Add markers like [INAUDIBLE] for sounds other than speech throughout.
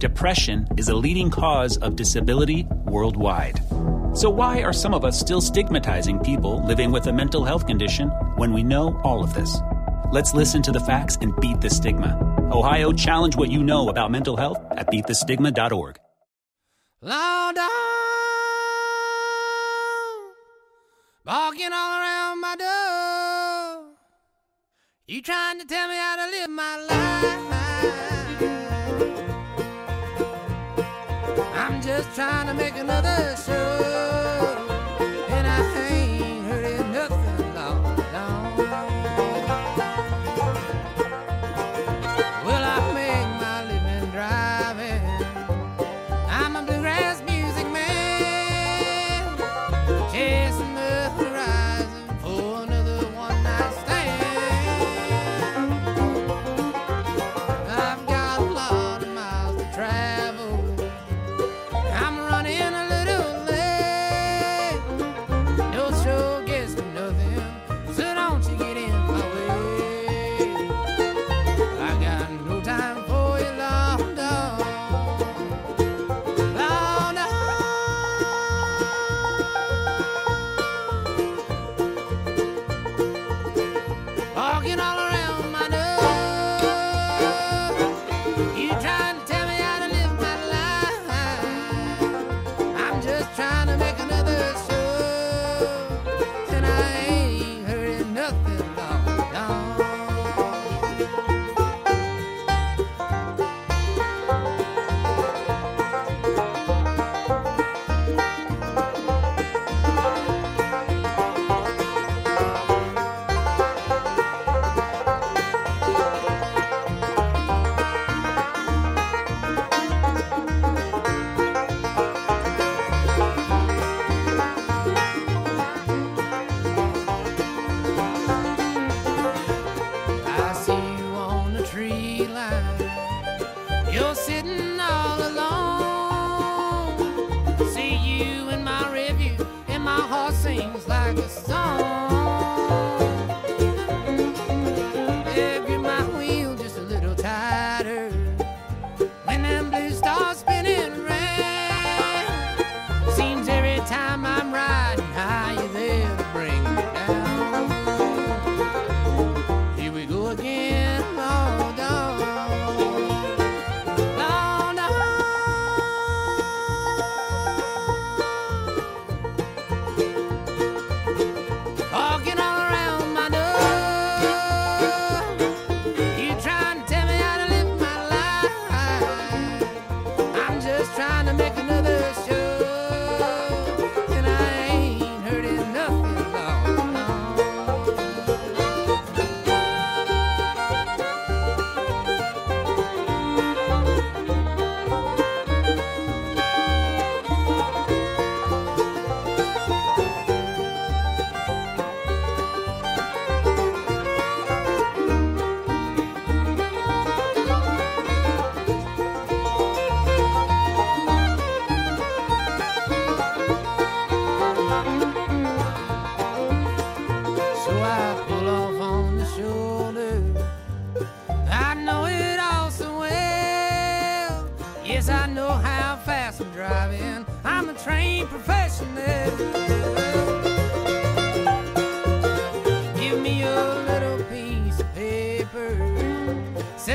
Depression is a leading cause of disability worldwide. So, why are some of us still stigmatizing people living with a mental health condition when we know all of this? Let's listen to the facts and beat the stigma. Ohio, challenge what you know about mental health at beatthestigma.org. Loud down, barking all around my door. You trying to tell me how to live my life? Just trying to make another show,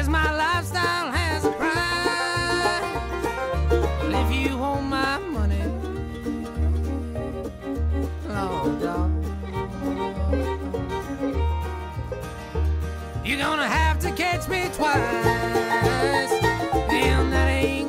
says my lifestyle has a price. If you hold my money, Lord, dog, you're gonna have to catch me twice. Damn, that ain't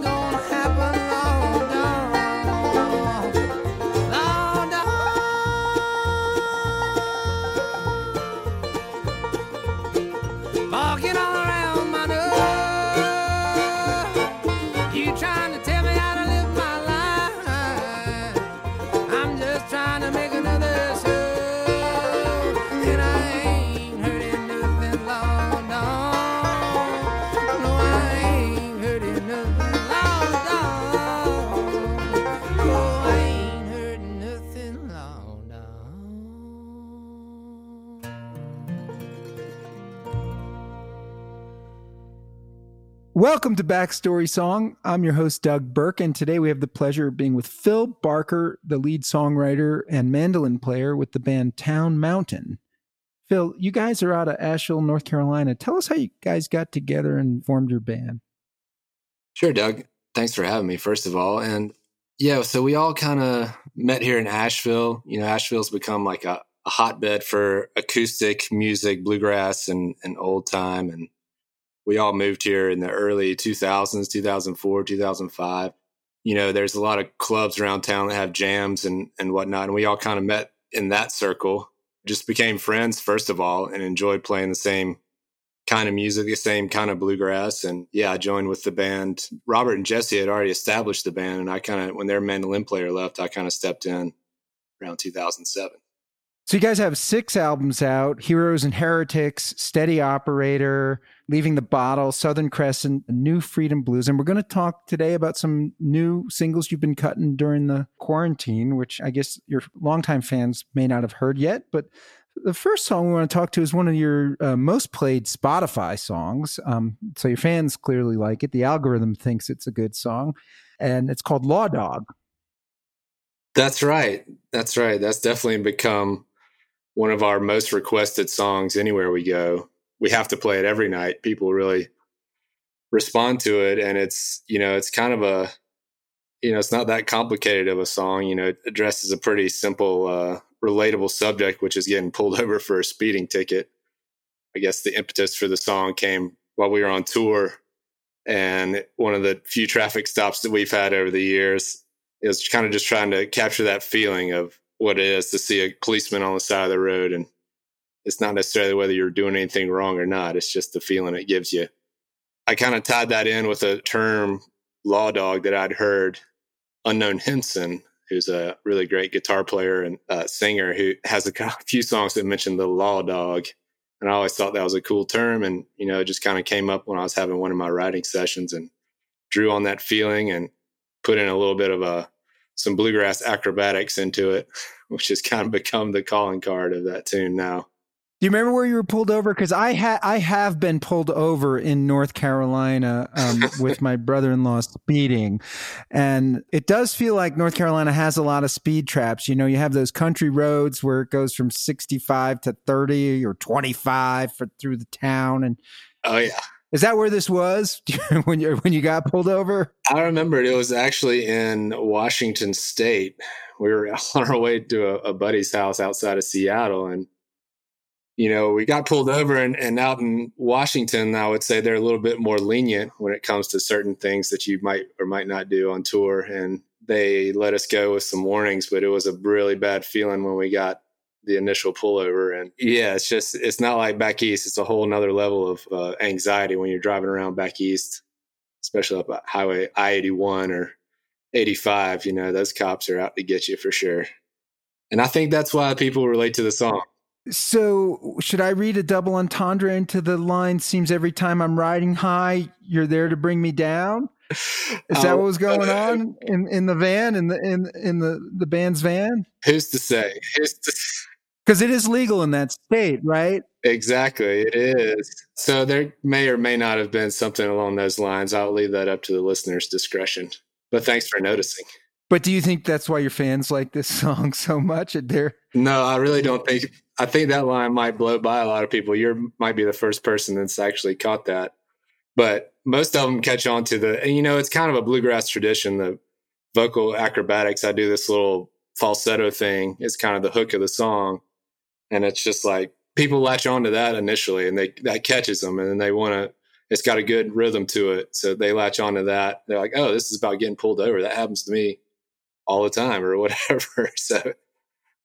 Welcome to Backstory Song. I'm your host, Doug Burke, and today we have the pleasure of being with Phil Barker, the lead songwriter and mandolin player with the band Town Mountain. Phil, you guys are out of Asheville, North Carolina. Tell us how you guys got together and formed your band. Sure, Doug. Thanks for having me, first of all. And yeah, so we all kind of met here in Asheville. You know, Asheville's become like a, a hotbed for acoustic music, bluegrass, and, and old time. And we all moved here in the early 2000s, 2004, 2005. You know, there's a lot of clubs around town that have jams and, and whatnot. And we all kind of met in that circle, just became friends, first of all, and enjoyed playing the same kind of music, the same kind of bluegrass. And yeah, I joined with the band. Robert and Jesse had already established the band. And I kind of, when their mandolin player left, I kind of stepped in around 2007. So you guys have six albums out Heroes and Heretics, Steady Operator, Leaving the Bottle, Southern Crescent, New Freedom Blues. And we're going to talk today about some new singles you've been cutting during the quarantine, which I guess your longtime fans may not have heard yet. But the first song we want to talk to is one of your uh, most played Spotify songs. Um, so your fans clearly like it. The algorithm thinks it's a good song. And it's called Law Dog. That's right. That's right. That's definitely become one of our most requested songs anywhere we go. We have to play it every night. People really respond to it. And it's, you know, it's kind of a, you know, it's not that complicated of a song. You know, it addresses a pretty simple, uh, relatable subject, which is getting pulled [LAUGHS] over for a speeding ticket. I guess the impetus for the song came while we were on tour. And one of the few traffic stops that we've had over the years is kind of just trying to capture that feeling of what it is to see a policeman on the side of the road. And it's not necessarily whether you're doing anything wrong or not, it's just the feeling it gives you. I kind of tied that in with a term, law dog, that I'd heard. Unknown Henson, who's a really great guitar player and uh, singer who has a [LAUGHS] few songs that mention the law dog. And I always thought that was a cool term. And, you know, it just kind of came up when I was having one of my writing sessions and drew on that feeling and put in a little bit of a some bluegrass acrobatics into it, [LAUGHS] which has kind of become the calling card of that tune now. Do you remember where you were pulled over? Because I ha- I have been pulled over in North Carolina um, [LAUGHS] with my brother-in-law speeding, and it does feel like North Carolina has a lot of speed traps. You know, you have those country roads where it goes from sixty-five to thirty or twenty-five for, through the town, and Oh yeah, is that where this was [LAUGHS] when you when you got pulled over? I remember it. It was actually in Washington State. We were [LAUGHS] on our way to a, a buddy's house outside of Seattle, and you know, we got pulled over and, and out in Washington, I would say they're a little bit more lenient when it comes to certain things that you might or might not do on tour. And they let us go with some warnings, but it was a really bad feeling when we got the initial pullover. And yeah, it's just, it's not like back east. It's a whole nother level of uh, anxiety when you're driving around back east, especially up highway I 81 or 85. You know, those cops are out to get you for sure. And I think that's why people relate to the song. So, should I read a double entendre into the line? Seems every time I'm riding high, you're there to bring me down. Is that Oh, what was going [LAUGHS] on in, in the van in the in in the the band's van? Who's to say? Who's to Because [LAUGHS] it is legal in that state, right? Exactly, it is. So there may or may not have been something along those lines. I'll leave that up to the listener's discretion. But thanks for noticing. But do you think that's why your fans like this [LAUGHS] song so much? They're No, I really don't think. I think that line might blow by a lot of people. You might be the first person that's actually caught that. But most of them catch on to the, and you know, it's kind of a bluegrass tradition. The vocal acrobatics. I do this little falsetto thing. It's kind of the hook of the song, and it's just like people latch on to that initially, and they that catches them, and then they want to it's got a good rhythm to it. So they latch onto that. They're like, oh, this is about getting pulled over. That happens to me all the time or [LAUGHS] whatever. so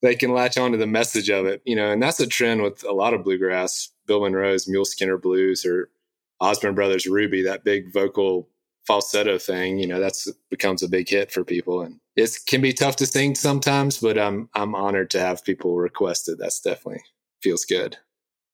they can latch onto the message of it, you know, and that's a trend with a lot of bluegrass, Bill Monroe's Mule Skinner Blues or Osborne Brothers Ruby, that big vocal falsetto thing, you know, that's becomes a big hit for people. And it can be tough to sing sometimes, but I'm I'm honored to have people request it. That's definitely feels good.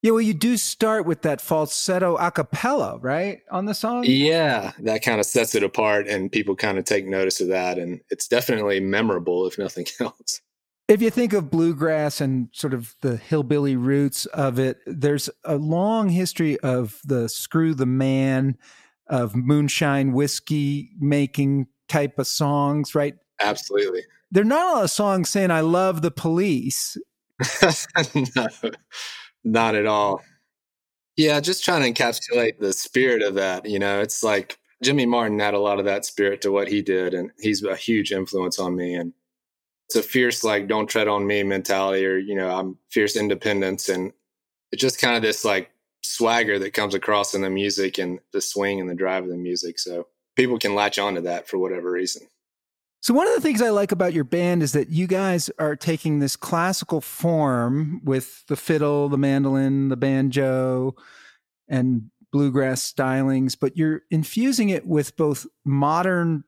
Yeah, well, you do start with that falsetto a cappella, right? On the song? Yeah, that kind of sets it apart, and people kind of take notice of that. And it's definitely memorable, if nothing [LAUGHS] else. If you think of bluegrass and sort of the hillbilly roots of it, there's a long history of the screw the man, of moonshine whiskey making type of songs, right? Absolutely. There are not a lot of songs saying, I love the police. [LAUGHS] no, not at all. Yeah, just trying to encapsulate the spirit of that. You know, it's like Jimmy Martin had a lot of that spirit to what he did, and he's a huge influence on me. And it's a fierce, like, don't tread on me mentality, or, you know, I'm fierce independence. And it's just kind of this, like, swagger that comes across in the music and the swing and the drive of the music. So people can latch onto that for whatever reason. So one of the things I like about your band is that you guys are taking this classical form with the fiddle, the mandolin, the banjo, and bluegrass stylings, but you're infusing it with both modern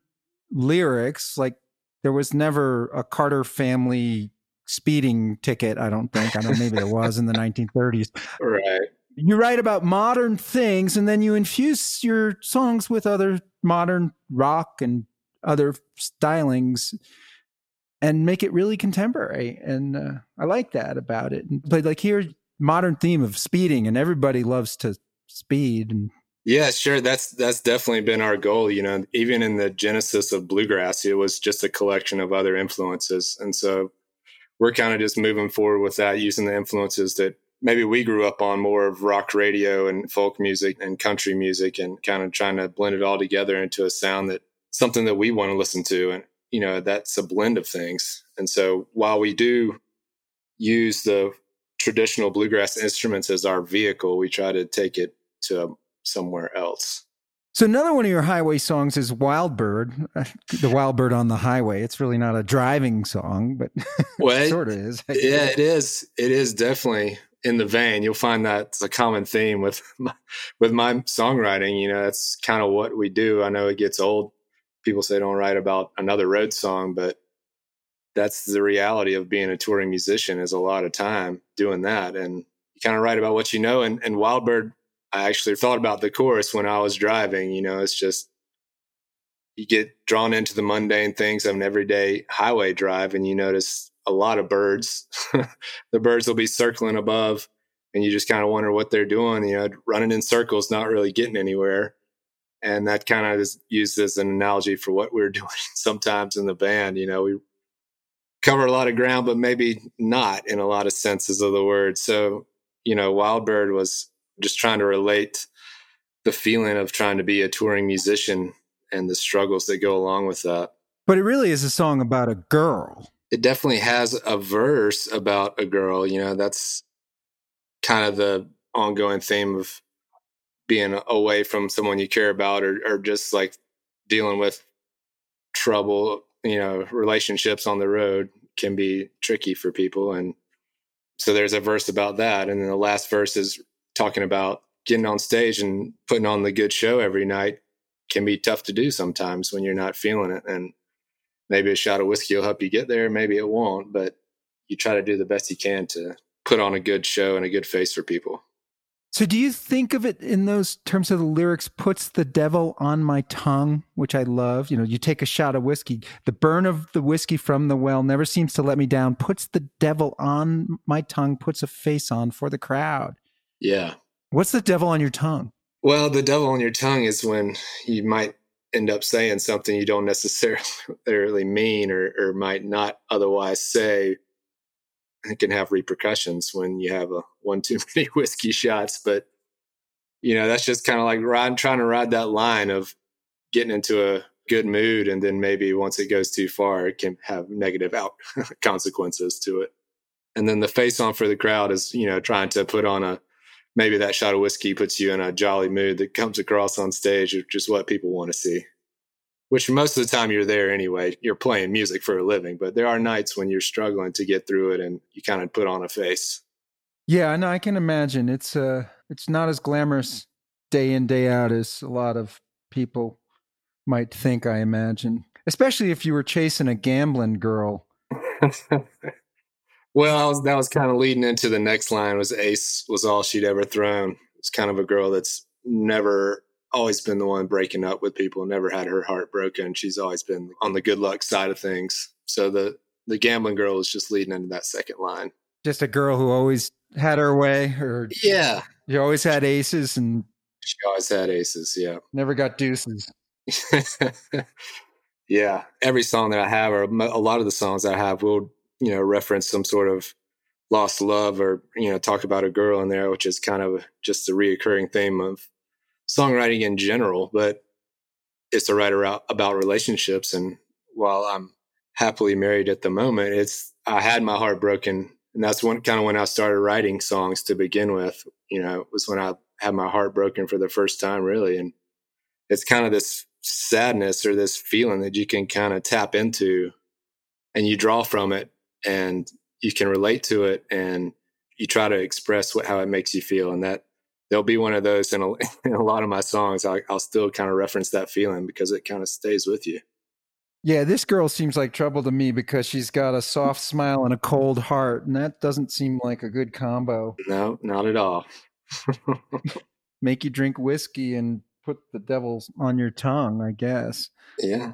lyrics, like there was never a Carter family speeding ticket, I don't think. I don't know, maybe there was in the 1930s. Right. You write about modern things and then you infuse your songs with other modern rock and other stylings and make it really contemporary. And uh, I like that about it. But like here, modern theme of speeding, and everybody loves to speed. And yeah, sure. That's that's definitely been our goal. You know, even in the genesis of bluegrass, it was just a collection of other influences, and so we're kind of just moving forward with that, using the influences that maybe we grew up on more of rock radio and folk music and country music, and kind of trying to blend it all together into a sound that something that we want to listen to. And, you know, that's a blend of things. And so while we do use the traditional bluegrass instruments as our vehicle, we try to take it to um, somewhere else. So another one of your highway songs is Wild Bird, [LAUGHS] the Wild Bird on the Highway. It's really not a driving song, but [LAUGHS] well, it sort of is. Yeah, it is. It is definitely in the vein. You'll find that it's a common theme with [LAUGHS] my, with my songwriting. You know, that's kind of what we do. I know it gets old people say don't write about another road song, but that's the reality of being a touring musician is a lot of time doing that. And you kind of write about what you know. And, and Wildbird, I actually thought about the chorus when I was driving. You know, it's just you get drawn into the mundane things of an everyday highway drive and you notice a lot of birds. [LAUGHS] the birds will be circling above and you just kind of wonder what they're doing, you know, running in circles, not really getting anywhere and that kind of is used as an analogy for what we're [LAUGHS] doing sometimes in the band you know we cover a lot of ground but maybe not in a lot of senses of the word. So you know wild bird was just trying to relate the feeling of trying to be a touring musician and the struggles that go along with that. But it really is a song about a girl. It definitely has a verse about a girl you know that's kind of the ongoing theme of being away from someone you care about or, or just like dealing with trouble you know relationships on the road can be tricky for people and so there's a verse about that and then the last verse is talking about getting on stage and putting on the good show every night can be tough to do sometimes when you're not feeling it and maybe a shot of whiskey will help you get there maybe it won't but you try to do the best you can to put on a good show and a good face for people so, do you think of it in those terms of the lyrics, puts the devil on my tongue, which I love? You know, you take a shot of whiskey, the burn of the whiskey from the well never seems to let me down, puts the devil on my tongue, puts a face on for the crowd. Yeah. What's the devil on your tongue? Well, the devil on your tongue is when you might end up saying something you don't necessarily [LAUGHS] mean or, or might not otherwise say it can have repercussions when you have a one too [LAUGHS] many whiskey shots. But you know, that's just kind of like ride, trying to ride that line of getting into a good mood, and then maybe once it goes too far, it can have negative out [LAUGHS] consequences to it. And then the face on for the crowd is you know trying to put on a maybe that shot of whiskey puts you in a jolly mood that comes across on stage, which is what people want to see. Which most of the time you're there anyway. You're playing music for a living, but there are nights when you're struggling to get through it and you kind of put on a face. Yeah, no, I can imagine. It's uh it's not as glamorous day in day out as a lot of people might think, I imagine. Especially if you were chasing a gambling girl. [LAUGHS] well, was, that was kind of leading into the next line was ace was all she'd ever thrown. It's kind of a girl that's never always been the one breaking up with people, never had her heart broken. She's always been on the good luck side of things. So the the gambling girl is just leading into that second line. Just a girl who always had her way, or yeah, you always had aces, and she always had aces. Yeah, [LAUGHS] never got deuces. yeah, every song that I have, or a lot of the songs I have, will you know reference some sort of lost love, or you know talk about a girl in there, which is kind of just a reoccurring theme of songwriting in general, but it's to write about relationships. And while I'm happily married at the moment, it's I had my heart broken, and that's when kind of when I started writing songs to begin with. You know, it was when I had my heart broken for the first time, really, and it's kind of this sadness or this feeling that you can kind of tap into, and you draw from it, and you can relate to it, and you try to express what how it makes you feel, and that there'll be one of those in a, [LAUGHS] in a lot of my songs. I, I'll still kind of reference that feeling because it kind of stays with you. Yeah, this girl seems like trouble to me because she's got a soft smile and a cold heart, and that doesn't seem like a good combo. No, not at all. [LAUGHS] Make you drink whiskey and put the devils on your tongue, I guess. Yeah.